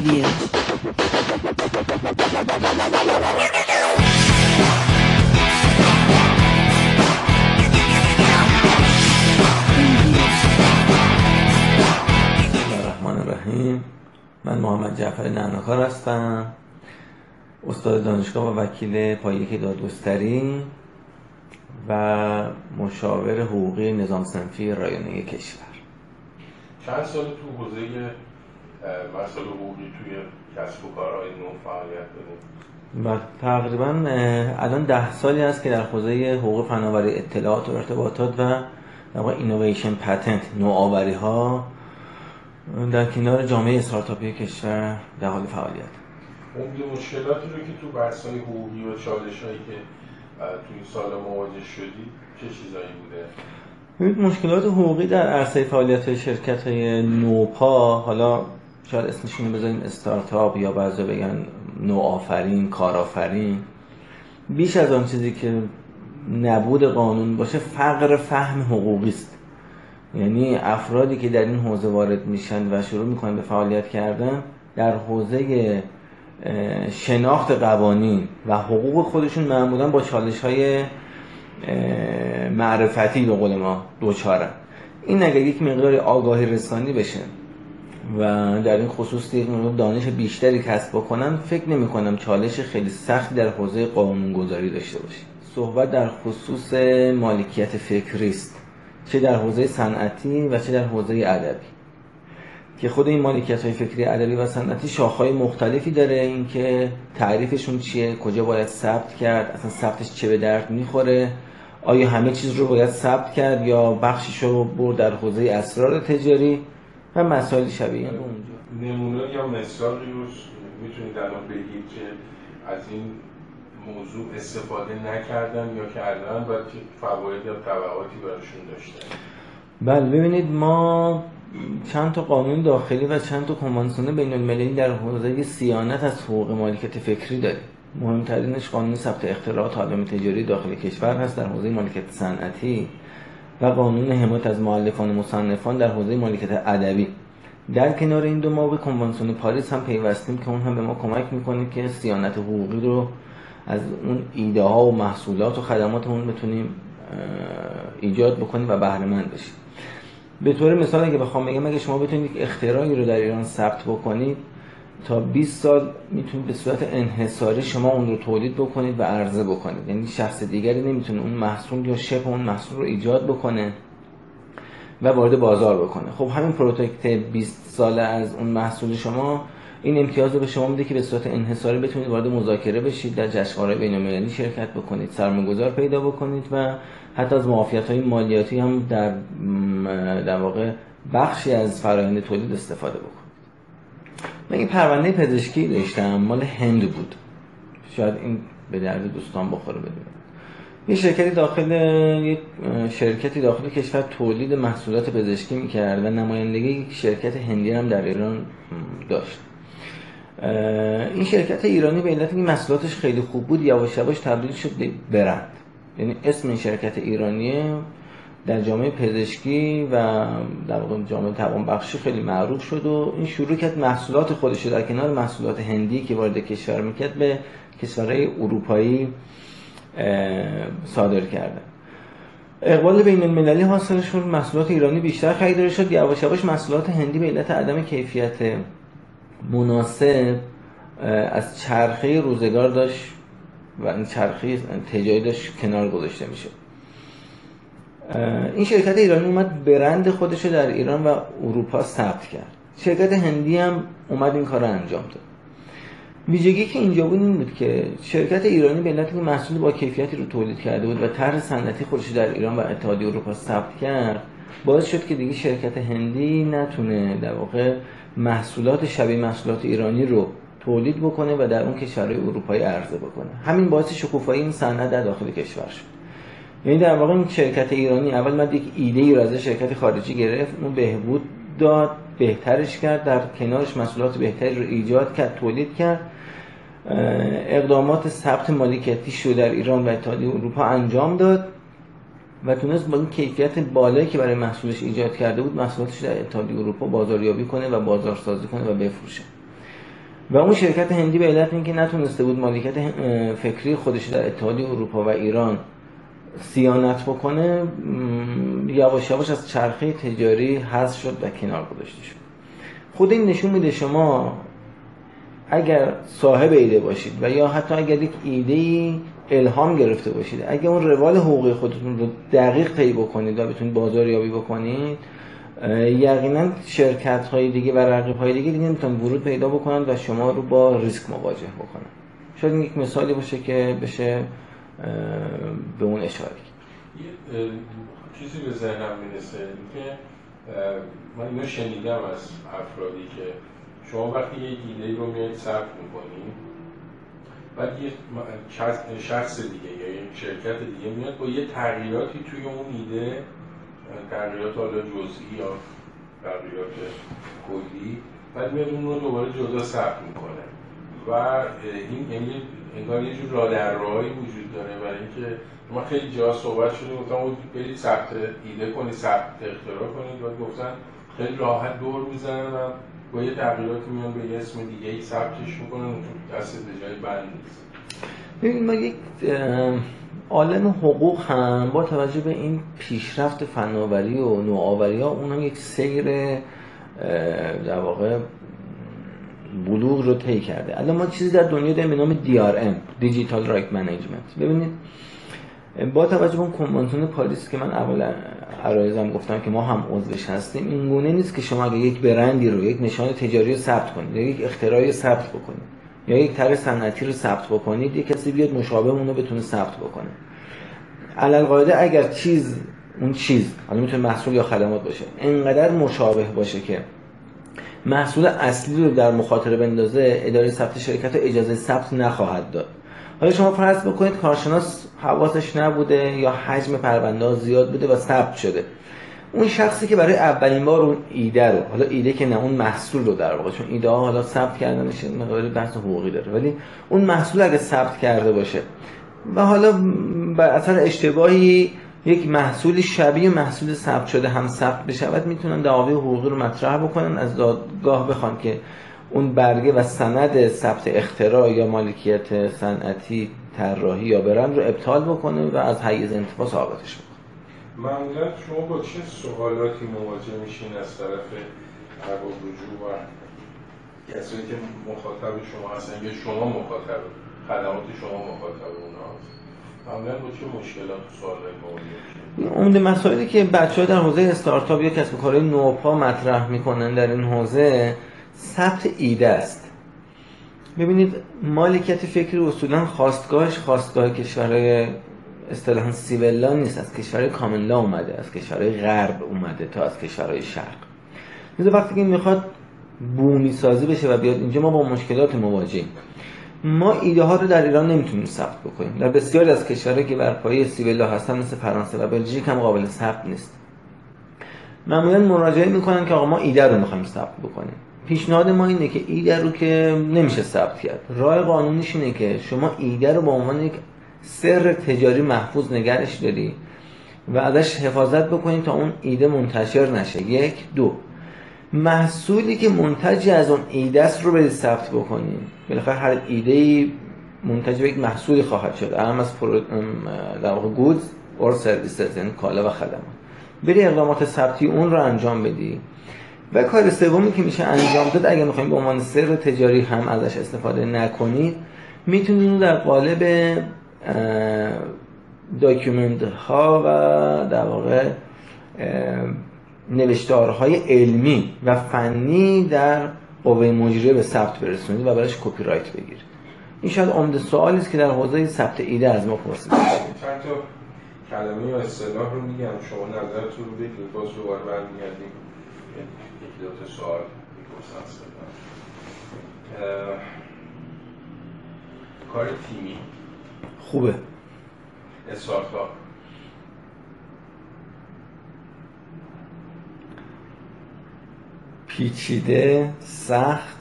الرحمن الرحیم من محمد جعفر نعناکار هستم. استاد دانشگاه و وکیل پایه دادگستری و مشاور حقوقی نظام سنفی رایانه کشور. چند سال تو حوزه مسائل حقوقی توی کسب و کارهای نو فعالیت و تقریبا الان ده سالی است که در حوزه حقوق فناوری اطلاعات و ارتباطات و در اینویشن پتنت نوآوری ها در کنار جامعه استارتاپی کشور در حال فعالیت عمده مشکلاتی رو که تو بحث‌های حقوقی و چالش‌هایی که اه، تو این سال مواجه شدی چه چیزایی بوده؟ مشکلات حقوقی در عرصه فعالیت شرکت های نوپا حالا شاید اسمشون بذاریم استارتاپ یا بعضی بگن نوآفرین کارآفرین. بیش از آن چیزی که نبود قانون باشه فقر فهم حقوقی است. یعنی افرادی که در این حوزه وارد میشن و شروع می‌کنن به فعالیت کردن در حوزه شناخت قوانین و حقوق خودشون معمولا با چالش های معرفتی به قول ما دوچارن. این اگر یک مقدار آگاهی رسانی بشه و در این خصوص دانش بیشتری کسب بکنن فکر نمی کنم چالش خیلی سختی در حوزه قانونگذاری داشته باشیم صحبت در خصوص مالکیت فکری است. چه در حوزه صنعتی و چه در حوزه ادبی. که خود این مالکیت های فکری ادبی و صنعتی شاخهای مختلفی داره. اینکه تعریفشون چیه؟ کجا باید ثبت کرد؟ اصلا ثبتش چه به درد می‌خوره؟ آیا همه چیز رو باید ثبت کرد یا بخشش رو برد در حوزه اسرار تجاری؟ و مسائل شبیه این اونجا. نمونه یا مثالی رو می‌تونید الان بگید که از این موضوع استفاده نکردن یا کردن و چه فواید یا تبعاتی براشون داشتن. بله ببینید ما چند تا قانون داخلی و چند تا کنوانسیون بین المللی در حوزه صیانت از حقوق مالکیت فکری داریم. مهمترینش قانون ثبت اختراعات علائم تجاری داخل کشور هست در حوزه مالکیت صنعتی. و قانون حمایت از مؤلفان و مصنفان در حوزه مالکیت ادبی. در کنار این دو ما به کنوانسیون پاریس هم پیوستیم که اون هم به ما کمک می‌کنه که صیانت حقوقی رو از اون ایده ها و محصولات و خدماتمون بتونیم ایجاد بکنیم و بهره مند بشیم. به طور مثال اگه بخوام بگم اگه شما بتونید اختراعی رو در ایران ثبت بکنید تا 20 سال می‌تونید به صورت انحصاری شما اون رو تولید بکنید و عرضه بکنید یعنی شخص دیگری نمی‌تونه اون محصول یا شبه اون محصول رو ایجاد بکنه و وارد بازار بکنه. خب همین protect 20 ساله از اون محصول شما این امتیاز رو به شما میده که به صورت انحصاری بتونید وارد مذاکره بشید در جشنواره بین‌المللی شرکت بکنید سرمایه‌گذار پیدا بکنید و حتی از معافیت‌های مالیاتی هم در در واقع بخشی از فرآیند تولید استفاده بکنید. من این پرونده پزشکی داشتم مال هند بود. شاید این به درد دوستان بخوره بدونم. یه شرکتی داخل یک شرکتی داخل کشور تولید محصولات پزشکی می‌کرد و نمایندگی شرکت هندی هم در ایران داشت. این شرکت ایرانی به علت اینکه محصولاتش خیلی خوب بود یواش یواش تبدیل شد به برند. یعنی اسم این شرکت ایرانیه در جامعه پزشکی و در واقع جامعه توانبخشی خیلی معروف شد و این شروع کرد محصولات خودش در کنار محصولات هندی که وارد کشور می‌کرد به کشورهای اروپایی صادر کردن. اقبال بین المللی حاصل شد محصولات ایرانی بیشتر خریداری شد. یواش یواش محصولات هندی به علت عدم کیفیت مناسب از چرخه روزگار داشت و این چرخه تجاری داشت کنار گذاشته می‌شد. این شرکت ایرانی اومد برند خودش رو در ایران و اروپا ثبت کرد. شرکت هندی هم اومد این کار رو انجام داد. ویژگی که اینجا بود این بود که شرکت ایرانی به علت محصول با کیفیتی رو تولید کرده بود و طرح صنعتی خودش در ایران و اتحادیه اروپا ثبت کرد باعث شد که دیگه شرکت هندی نتونه در واقع محصولات شبیه محصولات ایرانی رو تولید بکنه و در اون کشورهای اروپایی عرضه بکنه. همین باعث شکوفایی این صنعت در داخل کشور شد. یعنی در واقع این شرکت ایرانی اول من یک ایده ای رو از شرکت خارجی گرفت اون بهبود داد بهترش کرد در کنارش محصولات بهتری رو ایجاد کرد تولید کرد. اقدامات ثبت مالکیتیش رو در ایران و اتحادیه اروپا انجام داد و تونست با این کیفیت بالایی که برای محصولش ایجاد کرده بود محصولاتش در اتحادیه اروپا بازاریابی کنه و بازارسازی کنه و بفروشه. و اون شرکت هندی به علت اینکه نتونسته بود مالکیت فکری خودش در اتحادیه اروپا و ایران سیانت بکنه یواش یواش از چرخه تجاری حذف شد و کنار گذاشته شد. خود این نشون میده شما اگر صاحب ایده باشید و یا حتی اگر یک ایده الهام گرفته باشید اگر اون روال حقوقی خودتون رو دقیق طی بکنید و بتونید بازاریابی بکنید یقینا شرکت های دیگه و رقیب های دیگه دیگه ورود پیدا بکنن و شما رو با ریسک مواجه بکنن. شاید یک مثالی باشه که بشه به اون اشاره یه چیزی به ذهنم می‌رسه که من اینو شنیدم از افرادی که شما وقتی یه ایده رو میاد ثبت می‌کنید بعد یه شخص دیگه یا یه شرکت دیگه میاد با یه تغییراتی توی اون ایده تغییرات حالا جزئی یا تغییرات کلی بعد میاد اون رو دوباره جدا ثبت می‌کنه. و این یعنی انگار یه جور رادرهایی وجود داره برای اینکه ما خیلی جا صحبت شده گفتم برید ثبت ایده کنید ثبت اختراع کنید. و گفتن خیلی راحت دور می‌زنن و با یه تغییراتی میان به یه اسم دیگه ای ثبتش می‌کنن تو دست به جای بند نیست. ببین ما یک عالم حقوق هم با توجه به این پیشرفت فناوری و نوآوری ها اونها یک سیر در واقع بلوغ رو طی کرده. الان ما چیزی در دنیا داریم به نام DRM digital rights management ببینید با توجه به اون کنوانسیون پاریس که من اول عرایزم گفتم که ما هم عضوش هستیم این گونه نیست که شما اگه یک برندی رو یک نشان تجاری رو ثبت کنید یا یک اختراعی ثبت بکنید یا یک طرح صنعتی رو ثبت بکنید یک کسی بیاد مشابه اون رو بتونه ثبت بکنه. علل قاعده اگر چیز اون چیز حالا می‌تونه محصول یا خدمات باشه انقدر مشابه باشه که محصول اصلی رو در مخاطره بندازه اداره ثبت شرکت اجازه ثبت نخواهد داد. حالا شما فرض بکنید کارشناس حواسش نبوده یا حجم پرونده زیاد بوده و ثبت شده. اون شخصی که برای اولین بار اون ایده رو حالا ایده که نه اون محصول رو در واقع چون ایده ها حالا ثبت کردنش مقدار بحث حقوقی داره. ولی اون محصول اگه ثبت کرده باشه و حالا بر اثر اشتباهی یک محصول شبیه محصول ثبت شده هم ثبت بشود می‌تونن دعاوی حقوقی رو مطرح بکنن. از دادگاه بخوان که اون برگه و سند ثبت اختراع یا مالکیت صنعتی طراحی یا برند رو ابطال بکنه و از حیز انتفاع ثابتش بکنه. معمولا شما با چه سوالاتی مواجه میشین از طرف ارباب رجوع و کسایی که مخاطب شما هستن یا شما مخاطب خدمات شما مخاطب اونهاست معمولا عمده مسائلی که بچه ها در حوزه استارتاپ یا کسب کارهای نوپا مطرح می‌کنن در این حوزه ثبت ایده است. ببینید مالکیت فکری اصولا خواستگاهش خواستگاه کشورهای اصطلاحا سیولا نیست از کشورهای کاملا اومده از کشورهای غرب اومده تا از کشورهای شرق. مثل وقتی که می‌خواد بومی سازی بشه و بیاد اینجا ما با مشکلات مواجهیم. ما ایده ها رو در ایران نمی‌تونیم ثبت بکنیم. در بسیاری از کشورهایی که بر پایه سیولا هستن مثل فرانسه و بلژیک هم قابل ثبت نیست. معمولا مراجعه می‌کنن که آقا ما ایده رو می‌خوایم ثبت بکنیم. پیشنهاد ما اینه که ایده رو که نمیشه ثبت کرد. راه قانونیش اینه که شما ایده رو به عنوان یک سر تجاری محفوظ نگرش داری و ازش حفاظت بکنید تا اون ایده منتشر نشه. یک دو. محصولی که منتج از اون ایده است رو برید ثبت بکنید بالاخره هر ایده ای منتج به یک محصولی خواهد شد. اهم از در واقع گودز اور سرویسز یعنی کالا و خدمات. بری اقدامات ثبتی اون رو انجام بدی. و کار سومی که میشه انجام داد اگر می‌خوایم به عنوان سر تجاری هم ازش استفاده نکنید می‌تونید در قالب document ها و در واقع نوشتارهای علمی و فنی در قوه مجریه به ثبت برسونید و براش کپی رایت بگیرید. این شاید عمده سوالی است که در حوزه ثبت ایده از ما پرسیده چند تا کلمه یا اصطلاح رو میگم. شما نظرتون رو بگید. باز دوباره برمیگردیم. یکی دو تا سوال می‌پرسن. کار تیمی. خوبه. استارتاپ پیچیده سخت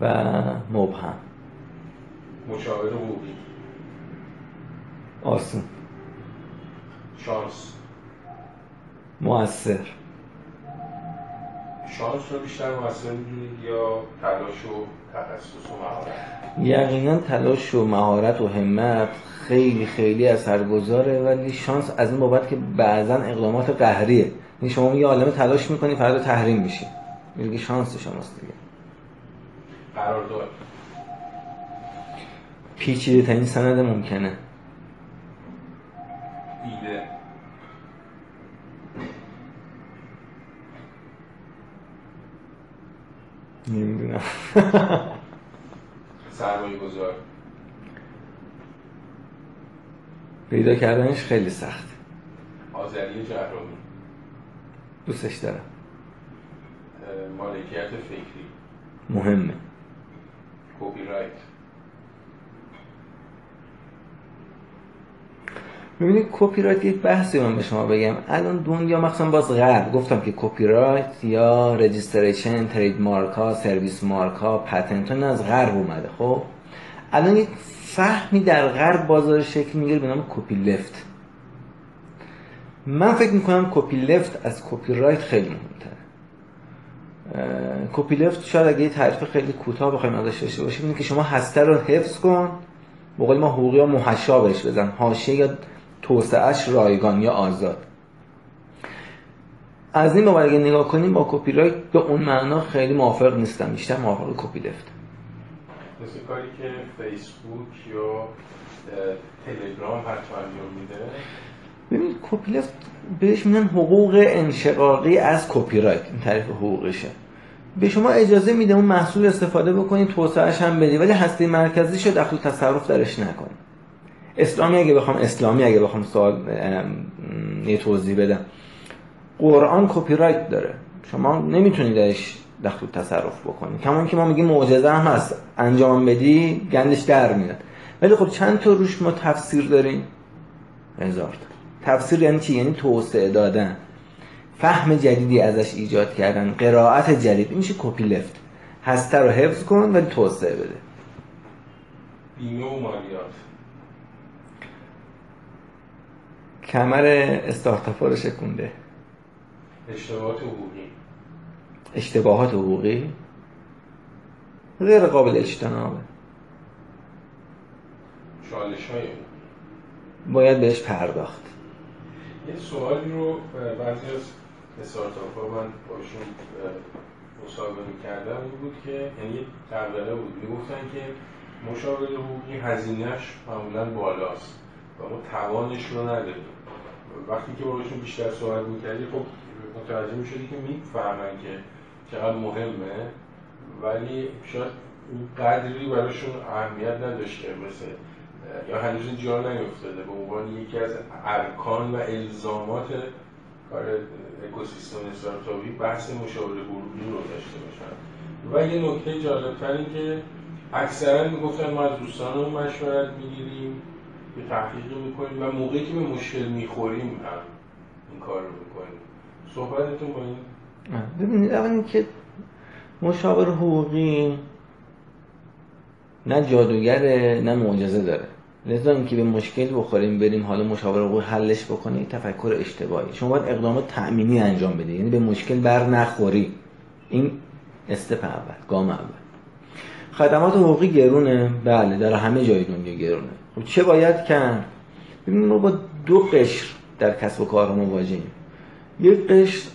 و مبهم. مشاور حقوقی. آسون. شانس. مؤثر. شانس رو بیشتر موثر می‌دونید یا تلاش و تخصص و مهارت؟ یقینا تلاش و مهارت و همت خیلی خیلی اثرگذاره ولی شانس از این بابت که بعضا اقدامات قهریه. یعنی شما یه عالم تلاش می‌کنی فردا تحریم میشی دیگه شانس شماست دیگه. قرارداد پیچیده ترین سند ممکنه. ایده. نمی‌دونم. سرمایه گذار پیدا کردنش خیلی سخت. آذری جهرامی دوستش دارم. مالکیت فکری. مهمه. کپی رایت ببینید کپی رایت یک بحثی من به شما بگم. الان دنیا مخصوصا باز غرب گفتم که کپی رایت یا registration trademark ها service mark ها patent ها از غرب اومده خب؟ الان یک مفهومی در غرب باز داره شکل می‌گیره به نام copyleft من فکر می‌کنم copyleft از کپی رایت خیلی مهمتره. copyleft شاید اگه یه تعریف خیلی کوتاه بخوایم ازش داشته باشیم اینه که شما هسته رو حفظ کن. به ما حقوقی ها محشا بهش بزن. حاشیه یا توسعهش رایگان یا آزاد. از این بابت اگه نگاه کنیم با کپی رایت به اون معنا خیلی موافق نیستم. بیشتر موافق copyleft مثل کاری که فیسبوک یا تلگرام انجام میده ببینید کپی بهش میگن حقوق انشقاقی از کپی رایت این تعریف حقوقشه. به شما اجازه میده اون محصول استفاده بکنید توسعهش هم بدی ولی هسته مرکزی شو دخل تصرف درش نکنید اسلامی اگه بخوام اسلامی اگه بخوام سوال یه توضیح بدم. قرآن کپی رایت داره. شما نمی‌تونید درش دخل تصرف بکنید کما که ما میگیم معجزه هم هست. انجام بدی گندش در میاد. ولی خب چند تا روش ما تفسیر داریم؟ هزار تا. تفسیر یعنی چی؟ یعنی توسعه دادن. فهم جدیدی ازش ایجاد کردن. قرائت جدید. این میشه کپی لفت هسته رو حفظ کن ولی توسعه بده. بیمه و مالیات. کمر استارتاپ رو شکونده. اشتباهات حقوقی. اشتباهات حقوقی؟ غیر قابل اجتنابه چالش های باید بهش پرداخت. یه سوالی رو بعضی از استارتاپ ها من باشون مصاحبه می‌کردم این بود که یعنی دغدغه بود. می‌گفتن که مشاور حقوقی هزینهش معمولا بالاست و ما توانش رو نداریم. وقتی که باشون بیشتر صحبت می‌کردی خب متوجه می‌شدی که می‌فهمن که چقدر مهمه ولی شاید قدری براشون اهمیت نداشته مثل یا هنوز جا نیفتاده. به عنوان یکی از ارکان و الزامات کار اکوسیستم استارتاپی بحث مشاوره حقوقی رو داشته باشن. و یه نکته جالبتر این که اکثرا می‌گفتن ما از دوستانمون مشورت می‌گیریم یه تحقیقی می‌کنیم و موقعی که به مشکل می‌خوریم هم این کار رو می‌کنیم. صحبتتون با این؟ ببینید اول اینکه مشاور حقوقی نه جادوگره نه معجزه داره. لذا اینکه به مشکل بخوریم بریم حالا مشاور حقوقی حلش بکنی تفکر اشتباهی. شما باید اقدامات تأمینی انجام بدی یعنی به مشکل بر نخوری. این استپ اول گام اول. خدمات حقوقی گرونه؟ بله در همه جای دنیا گرونه. خب چه باید کرد؟ ببینید ما با دو قشر در کسب و کار مواجهیم. یک قشر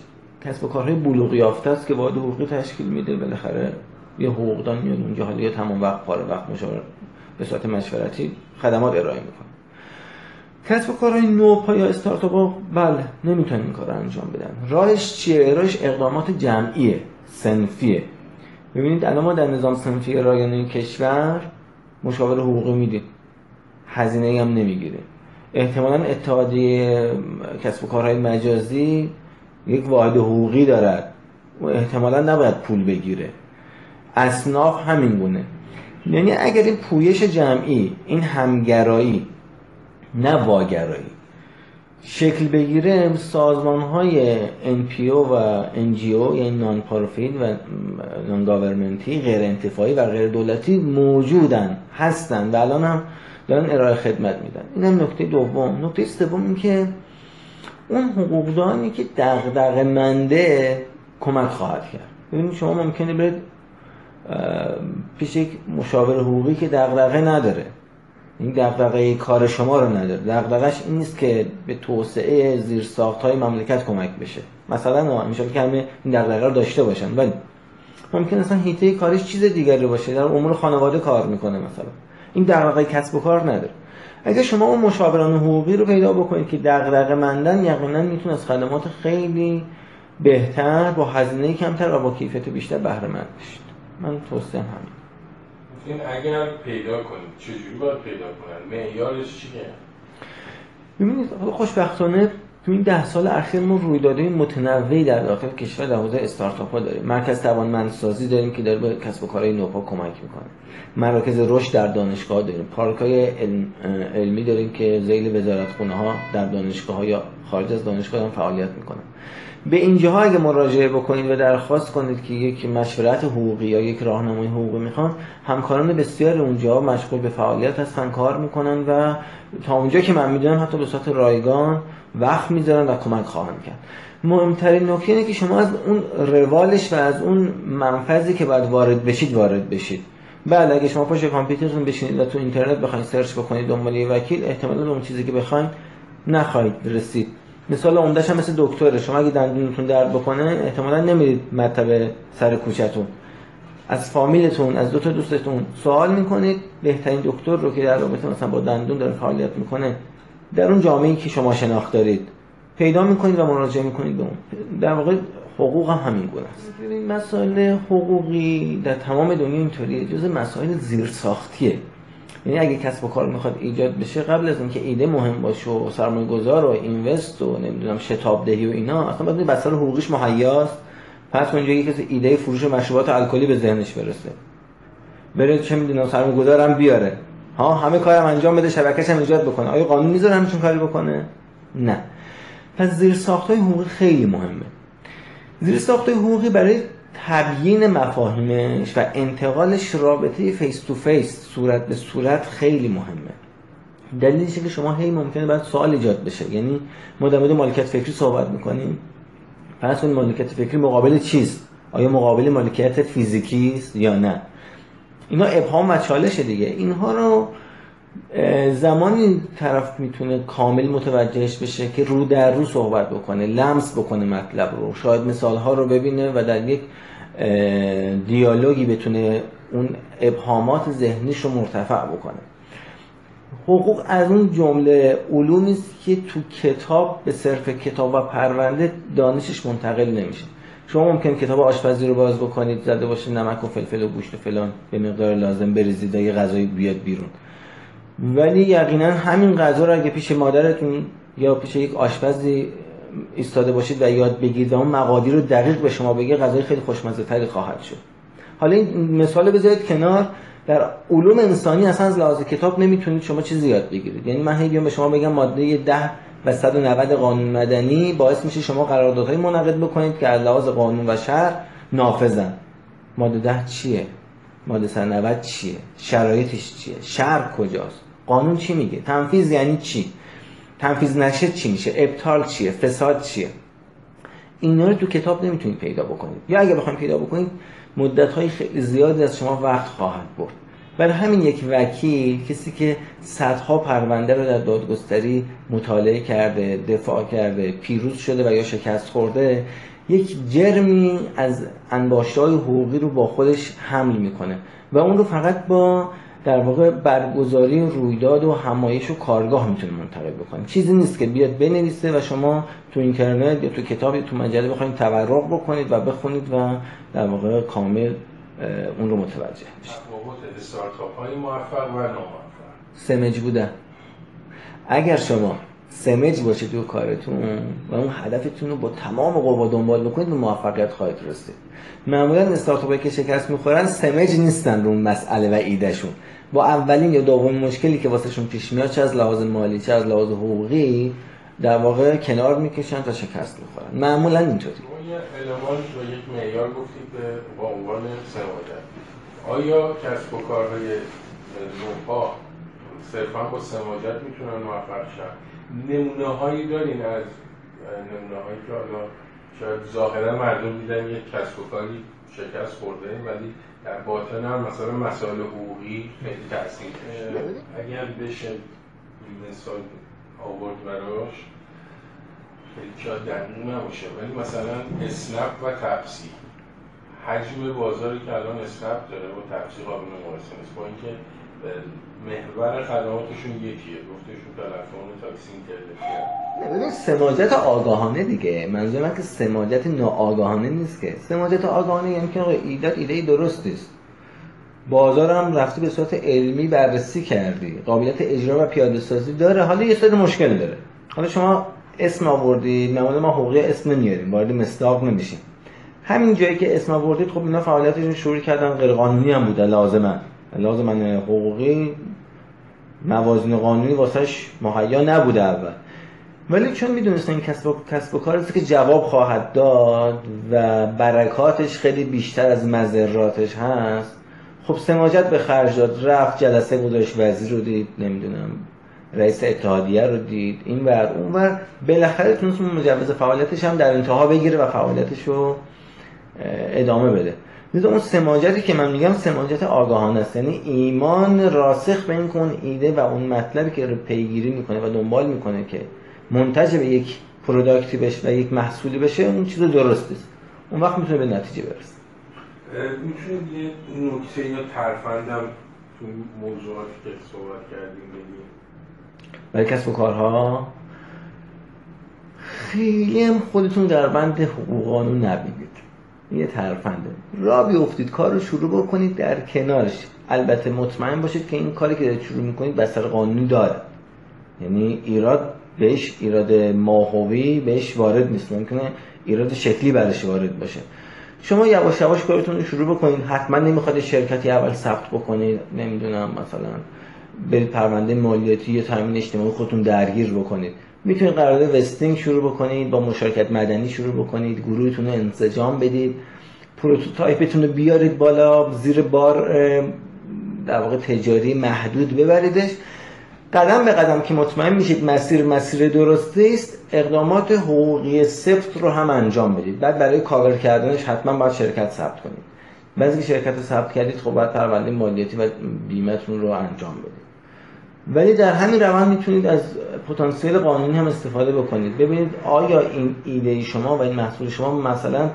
کسب و کارهای بلوغ یافته است که واحد حقوقی تشکیل میده بالاخره یه حقوقدان میاد اونجا حالا یا تمام وقت پاره وقت مشاور به صورت مشورتی خدمات ارائه می‌کنه. کسب و کارهای نوپا یا استارتاپ ها بله نمی‌تونن این کار انجام بدن. راهش چیه؟ راهش اقدامات جمعیه سنفیه ببینید الان ما در نظام سنفی رایانه کشور مشاور حقوقی میدیم. هزینه هم نمی‌گیره. احتمالا اتحادیه کسب و کارهای مجازی یک واحد حقوقی دارد. و احتمالا نباید پول بگیره. اصناف همین گونه. یعنی اگر این پویش جمعی این همگرایی نه واگرایی شکل بگیره سازمان های NPO و NGO یعنی نان پروفیت و نان گاورمنتی غیر انتفاعی و غیر دولتی موجودن هستن و الان هم دارن ارائه خدمت میدن. این هم نکته دوم. نکته سوم این که اون حقوقدانی که دغدغه منده کمک خواهد کرد. ببینید شما ممکنه برید پیش یک مشاور حقوقی که دغدغه نداره. این دغدغه کار شما رو نداره. دغدغش این نیست که به توسعه زیر های مملکت کمک بشه. مثلا میشه که همه این دغدغه رو داشته باشن. ولی ممکن اصلا هیته کارش چیز دیگری باشه. در امور خانواده کار می‌کنه مثلا. این دغدغه کسب و کار نداره. اگه شما اون مشاوران حقوقی رو پیدا بکنید که دغدغه مندن یقینا می‌تونه از خدمات خیلی بهتر با هزینه کمتر و با کیفیت بیشتر بهره مند بشید من توصیه همین این اگر پیدا کنید چجوری باید پیدا کنن معیارش چیه؟ ببینید خوشبختانه تو این ده سال اخیر ما رویدادهای متنوعی در داخل کشور در حوزه استارتاپ ها داریم. مرکز توانمندسازی داریم که داره به کسب و کارهای نوپا کمک می‌کنه. مراکز رشد در دانشگاه داریم. پارک های علمی داریم که زیل وزارت خونه ها در دانشگاه ها یا خارج از دانشگاه هم فعالیت می‌کنن. به اینجاها اگه مراجعه بکنید و درخواست کنید که یک مشورت حقوقی یا یک راهنمای حقوقی می‌خوان همکاران بسیار اونجا مشغول به فعالیت هستن کار می‌کنن و تا اونجا که من می‌دونم حتی به صورت رایگان وقت می‌ذارن و کمک خواهند کرد. مهمترین نکته اینه که شما از اون روالش و از اون منفذی که باید وارد بشید وارد بشید. بله اگه شما پشت کامپیوترتون بشینید و تو اینترنت بخواید سرچ بکنید دنبال یه وکیل احتمالا اون چیزی که بخواید نخواهید رسید. مثال عمدهش هم مثل دکتره. شما اگه دندونتون درد بکنه احتمالا نمیرید مطب سر کوچتون از فامیلتون از دو تا دوستتون سوال می‌کنید. بهترین دکتر رو که در رابطه مثلا با دندون داره فعالیت می‌کنه در اون جامعه که شما شناخت دارید پیدا می‌کنید و مراجعه می‌کنید به اون. در واقع حقوق هم همین گونه است. مسائل حقوقی در تمام دنیا اینطوریه جز مسائل زیرساختیه. یعنی اگه کسب و کار می‌خواد ایجاد بشه قبل از اینکه ایده مهم باشه و سرمایه گذار و اینوست و نمی‌دونم شتاب دهی و اینا اصلا باید بسار حقوقیش مهیاست. پس اونجا یکی کسی ایده فروش مشروبات الکلی به ذهنش برسه. بره چه می‌دونم سرمایه گذارم بیاره. ها همه کارم انجام بده شبکهش هم ایجاد بکنه. آیا قانون می‌ذاره همچین کاری بکنه؟ نه. پس زیر ساختای حقوقی خیلی مهمه. زیر ساختای حقوقی برای تبیین مفاهیمش و انتقالش رابطه face to face صورت به صورت خیلی مهمه. دلیلش که شما هی ممکنه بعد سوال ایجاد بشه. یعنی ما در مورد مالکیت فکری صحبت می‌کنیم. پس اون مالکیت فکری مقابل چیست؟ آیا مقابل مالکیت فیزیکی است یا نه؟ اینا ابهام و چالش دیگه. اینها رو زمانی طرف می‌تونه کامل متوجهش بشه که رو در رو صحبت بکنه لمس بکنه مطلب رو. شاید مثال ها رو ببینه و در یک دیالوگی بتونه اون ابهامات ذهنیش رو مرتفع بکنه. حقوق از اون جمله علومی است که تو کتاب به صرف کتاب و پرونده دانشش منتقل نمیشه. شما ممکن کتاب آشپزی رو باز بکنید زده باشه نمک و فلفل و گوشت و فلان به مقدار لازم بریزید یه غذایی بیاد بیرون. ولی یقینا همین غذا رو اگه پیش مادرتون یا پیش یک آشپزی ایستاده باشید و یاد بگیرید و اون مقادیر رو دقیق به شما بگه غذای خیلی خوشمزه تری خواهد شد. حالا این مثال بذارید کنار. در علوم انسانی اصلا از لحاظ کتاب نمی‌تونید شما چیزی یاد بگیرید. یعنی من هی به شما بگم ماده 10 و 190 قانون مدنی باعث میشه شما قراردادهای منعقد بکنید که از لحاظ قانون و شرع نافذن. ماده 10 چیه؟ ماده 190 چیه؟ شرایطش چیه؟ شرع کجاست؟ قانون چی میگه؟ تنفیذ یعنی چی؟ تنفیذ نشه چی میشه؟ ابطال چیه؟ فساد چیه؟ اینا رو تو کتاب نمی‌تونید پیدا بکنید. یا اگه بخواید پیدا بکنید مدت های خیلی زیادی از شما وقت خواهد برد. برای همین یک وکیل کسی که صدها پرونده رو در دادگستری مطالعه کرده دفاع کرده پیروز شده و یا شکست خورده یک جرمی از انباشته های حقوقی رو با خودش حمل می‌کنه و اون رو فقط با در واقع برگزاری رویداد و همایش و کارگاه می‌تونه منتقل بکنیم چیزی نیست که بیاد بنویسه و شما تو اینترنت یا تو کتاب یا تو مجله بخواید تورق بکنید و بخونید و در واقع کامل اون رو متوجه بشید استارتاپ های موفق و ناموفق. سمج بودن اگر شما سمج باشه تو کارتون و اون هدفتون رو با تمام قوا دنبال بکنید به موفقیت خواهید رسید. معمولا استارتاپی که شکست می‌خورن سمج نیستن رو اون مسئله و ایدهشون. با اولین یا دومین مشکلی که واسهشون پیش میاد چه از لحاظ مالی چه از لحاظ حقوقی در واقع کنار می‌کشن تا شکست می‌خورن معمولا اینطوری. یه المان و یک معیار گفتید با عنوان سماجت آیا کسب و کارهای نوپا صرفا با سماجت می‌تونن موفق شن؟ نمونه هایی دارین از نمونه هایی که حالا شاید ظاهرا مردم دیدن یک کسب و کاری شکست خورده ولی در باطن هم مثلا مسائل حقوقی خیلی تاثیر اگر بشه مثال آورد براش شاید دقیق نباشه. ولی مثلا اسنپ و تپسی. حجم بازاری که الان اسنپ داره با تپسی قابل مقایسه نیست. با اینکه محور خدماتشون یکیه. گفتشون تلفن تاکسی اینترنتی ببین سماجت آگاهانه دیگه. منظور من که سماجت ناآگاهانه نیست که. سماجت آگاهانه یعنی که ایده ایده درست است بازار هم رفتی به صورت علمی بررسی کردی. قابلیت اجرا و پیاده سازی داره. حالا یه سری مشکل داره. حالا شما اسم آوردی؟ معمولا ما حقوقی اسم نمیاریم وارد مصداق نمیشیم. همین جایی که اسم آوردید خب اینا فعالیتشون شروع کردن غیر قانونی هم بوده لازمه. لازم حقوقی موازین قانونی واسش مهیا نبوده اول. ولی چون می‌دونستن کسب و, کسب و کار که جواب خواهد داد و برکاتش خیلی بیشتر از مذراتش هست خب سماجت به خرج داد رفت جلسه گذاشت وزیر رو دید نمی‌دونم. رئیس اتحادیه رو دید. این ور اون ور. بالاخره تونست مجوز فعالیتش هم در انتها بگیره و فعالیتش رو ادامه بده. مثل اون سماجتی که من میگم سماجت آگاهانه است. یعنی ایمان راسخ به این کن ایده و اون مطلبی که رو پیگیری می‌کنه و دنبال می‌کنه که منتج به یک پروداکتی بشه و یک محصولی بشه اون چیز درست است اون وقت می‌تونه به نتیجه برسه. می‌تونید یه نکته یا ترفندم تو موضوعاتی که صحبت کردیم بگیم برای کسب و کارها. خیلی هم خودتون در بند حقوق قانون نبینید یه ترفنده. را بیفتید کار رو شروع بکنید در کنارش. البته مطمئن باشید که این کاری که شروع می‌کنید بستر قانونی داره. یعنی ایراد بهش ایراد ماهوی بهش وارد نیست. ممکنه ایراد شکلی برش وارد باشه. شما یواش یواش کارتون رو شروع بکنید. حتما نمی‌خواد شرکتی اول ثبت بکنید. نمی‌دونم مثلا برید پرونده مالیاتی یا تامین اجتماعی خودتون درگیر بکنید. می‌تونید قرارداد vesting شروع بکنید با مشارکت مدنی شروع بکنید گروهتون رو انسجام بدید. prototype تون رو بیارید بالا زیر بار در واقع تجاری محدود ببریدش. قدم به قدم که مطمئن میشید مسیر مسیر درسته است اقدامات حقوقی سفت رو هم انجام بدید. بعد برای کاور کردنش حتما باید شرکت ثبت کنید. بعضی شرکت رو ثبت کردید خب باید پرونده مالیاتی و بیمتون رو انجام بدید. ولی در همین روند می‌تونید از پتانسیل قانونی هم استفاده بکنید. ببینید آیا این ایده شما و این محصول شما مثلا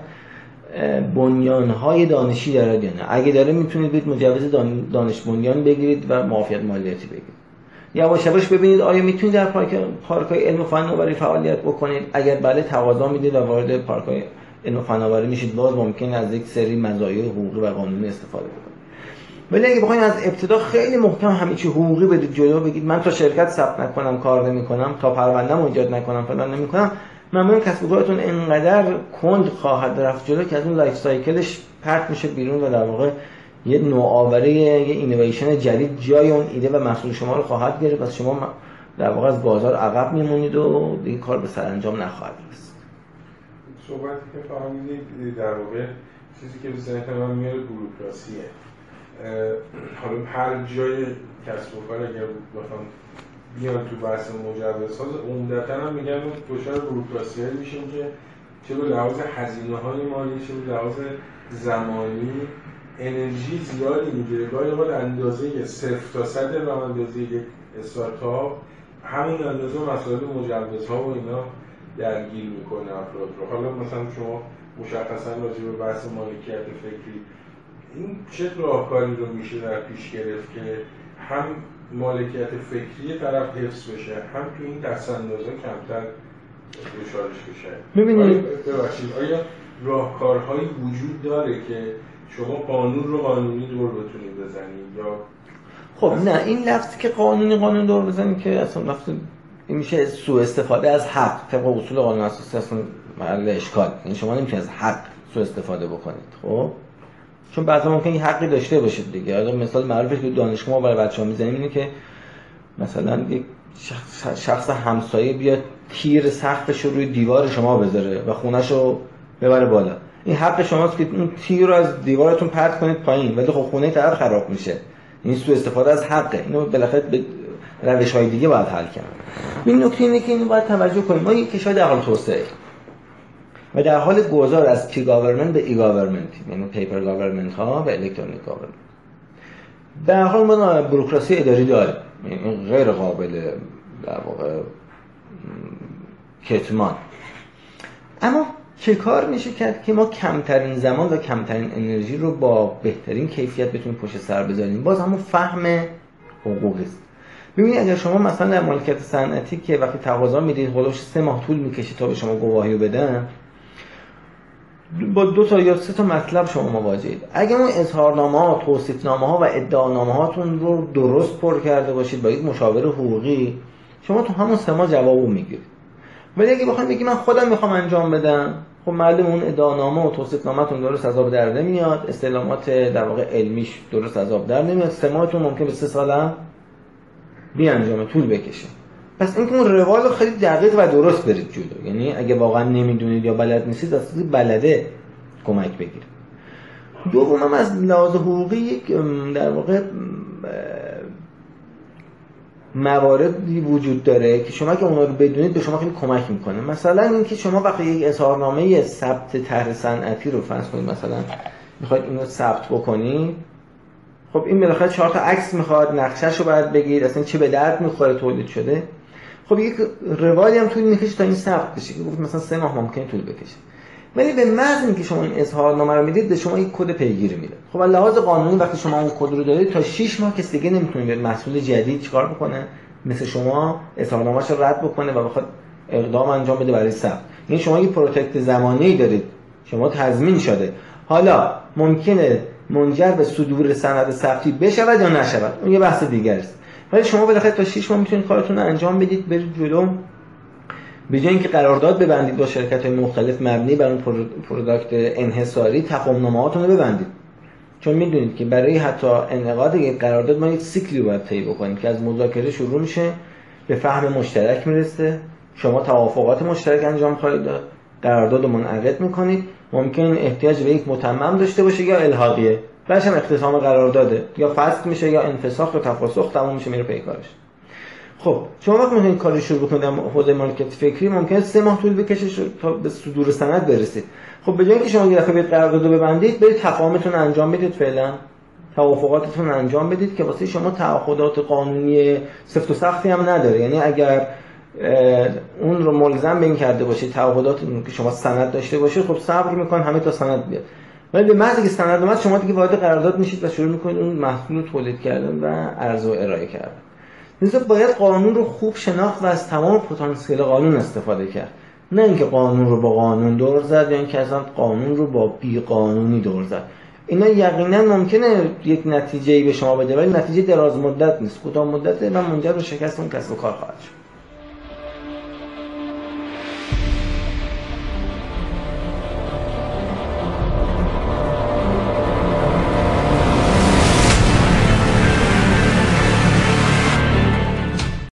بنیانهای دانشی دارد یا نه؟ اگه داره می‌تونید بید مجوز دانش بنیان بگیرید و معافیت مالیاتی بگیرید. یواش یواش ببینید آیا می‌تونید در پارک پارکای علم و فناوری فعالیت بکنید؟ اگر بله تقاضا می‌دید و وارد پارکای علم و فناوری میشید باز ممکن از یک سری مزایای حقوقی و قانونی استفاده بکنید. ولی اگه بخواید از ابتدا خیلی محکم همه چی حقوقی بدید جلو بگید من تا شرکت ثبت نکنم کار نمی‌کنم تا پروندهم ایجاد نکنم فلان نمی‌کنم معمولا کسب و کارتون انقدر کند خواهد رفت جلو که از اون life cycle ش پرت میشه بیرون و در واقع یه نوآوری یه اینویشن جدید جای اون ایده و محصول شما رو خواهد گرفت. پس شما در واقع از بازار عقب میمونید و این کار به سرانجام نخواهد رسید. صحبتی که فهمیدید در واقع چیزی که به ذهن من میاد بروکراسیه حالا هر جای کسب و کار اگر بخوام بیان تو بحث مجوز ساز عمدتا هم میگن دچار بروکراسی میشیم که چه به لحاظ هزینه های مالی چه به لحاظ زمانی انرژی زیادی می‌گیره. گاهی اوقات اندازه صفر تا صد و اندازه یک استارتاپ همون اندازه مسائل مجوزها و اینا درگیر می‌کنه افراد رو. حالا مثلا شما مشخصا راجع به بحث مالکیت فکری این چه راهکاری رو میشه در پیش گرفت که هم مالکیت فکری طرف حفظ بشه هم تو این دستاندازا کمتر دچارش بشه؟ ببینید. ببخشید آیا راهکارهایی وجود داره که شما قانون رو قانونی دور بتونید بزنید؟ یا خب نه این لفظی که قانونی قانون دور بزنید که اصلا لفظ این میشه سوء استفاده از حق. طبق اصول قانون اساسی اصلا محل اشکال. این یعنی شما نمی‌تونید از حق سوء استفاده بکنید خب؟ چون بعضا ممکن یه حقی داشته باشید دیگه. حالا مثال معروفی که دانشگاه ما برای بچه‌ها می‌زنیم اینه که مثلا یک شخص همسایه بیاد تیر سقفش رو روی دیوار شما بذاره و خونش رو ببره بالا. این حق شماست که اون تیر رو از دیوارتون پرت کنید پایین ولی خب خونه طرف خراب میشه. این سو استفاده از حقه. اینو بالاخره به روش های دیگه باید حل کرد. این نکته اینه که اینو باید توجه کنیم. ما یک کشور در حال توسعه. و در حال گذار از P-government به e-government یعنی paper government ها و electronic government در حال ما بروکراسی اداری داریم یعنی غیر قابل در واقع کتمان. اما چه کار میشه کرد که ما کمترین زمان و کمترین انرژی رو با بهترین کیفیت بتونیم پشت سر بذاریم؟ باز همون فهم حقوقی است ببینید اگر شما مثلا در مالکیت صنعتی که وقتی تقاضا می‌دید هولوش سه ماه طول می‌کشه تا به شما گواهی رو بدن با دو تا یا سه تا مطلب شما مواجهید. اگر اون اظهارنامه ها توصیفنامه ها و ادعانامه هاتون رو درست پر کرده باشید با یک مشاور حقوقی شما تو همون سه ماه جوابو می‌گیرید. ولی اگه بخواید بگی من خودم می‌خوام انجام بدم خب معلوم اون ادعانامه و توصیفنامه‌تون درست از آب در نمیاد. استعلامات در واقع علمیش درست از آب در نمیاد. سه ماهتون ممکن به سه سالم بی انجام طول بکشه. پس اینکه اون روال رو خیلی دقیق و درست برید جلو. یعنی اگه واقعا نمی‌دونید یا بلد نیستید از بلده کمک بگیرید. دوم هم از لحاظ حقوقی یک در واقع مواردی وجود داره که شما که اونا رو بدونید به شما خیلی کمک می‌کنه. مثلا اینکه شما وقتی یک اظهارنامه ثبت طرح صنعتی رو فرض کنید مثلا می‌خواید اینو ثبت بکنید خب این بالاخره چهار تا عکس می‌خواد نقشهش رو باید بگیر اصلا چه به درد می‌خوره تولید شده. خب یک روالی هم طول می‌کشه تا این ثبت بشه که گفت مثلا سه ماه ممکن طول بکشه. ولی به محض اینکه شما این اظهارنامه رو می‌دید به شما یک کد پیگیری میده. خب لحاظ قانونی وقتی شما اون کد رو دارید تا 6 ماه کسی دیگه نمی‌تونه بیاد مسئول جدید چیکار بکنه؟ مثل شما اظهارنامه‌اش رو رد بکنه و بخواد اقدام انجام بده برای ثبت یعنی شما یک protect زمانی دارید. شما تضمین شده. حالا ممکنه منجر به صدور سند ثبتی بشود یا نشود؟ اون یه بحث دیگه است ولی شما بالاخره تا 6 ماه می‌تونید کارتون رو انجام بدید برید جلو. به جای اینکه قرارداد ببندید با شرکت های مختلف مبنی بر اون product انحصاری تقویم رو ببندید. چون می‌دونید که برای حتی انعقاد یک قرارداد ما یک سیکلی رو باید طی بکنیم که از مذاکره شروع میشه به فهم مشترک می‌رسه. شما توافقات مشترک انجام خواهید داد. قرارداد منعقد می‌کنید. ممکن احتیاج به یک متمم داشته باشه یا الحاقیه. بعدش هم اختتام قرارداده یا فسخ میشه یا انفساخ یا تفاسخ تموم میشه میره پیکارش خب شما وقتی می‌خواین کاری شروع بکنید در حوزه مالکیت فکری ممکنه سه ماه طول بکشه تا به صدور سند برسید. خب به جای اینکه شما یه دفعه بیاید قرارداد ببندید برید تفاهمتون انجام بدید فعلا. توافقاتتون انجام بدید که واسه شما تعهدات قانونی سفت و سختی هم نداره. یعنی اگر اون رو ملزم به این کرده باشید تعهدات که شما سند داشته باشید خب صبر میکن همه تا سند بیاد. ولی به محض که سند اومد شما دیگه وارد قرارداد میشید و شروع می‌کنید اون محصول رو تولید کردن و عرضه و ارائه کردن. لذا باید قانون رو خوب شناخت و از تمام پتانسیل قانون استفاده کرد. نه اینکه قانون رو با قانون دور زد یا اینکه اصلا قانون رو با بی قانونی دور زد. اینا یقینا ممکنه یک نتیجه به شما بده ولی نتیجه دراز مدت نیست. کوتاه مدت و منجر به شکست اون کسب و کار خواهد شد.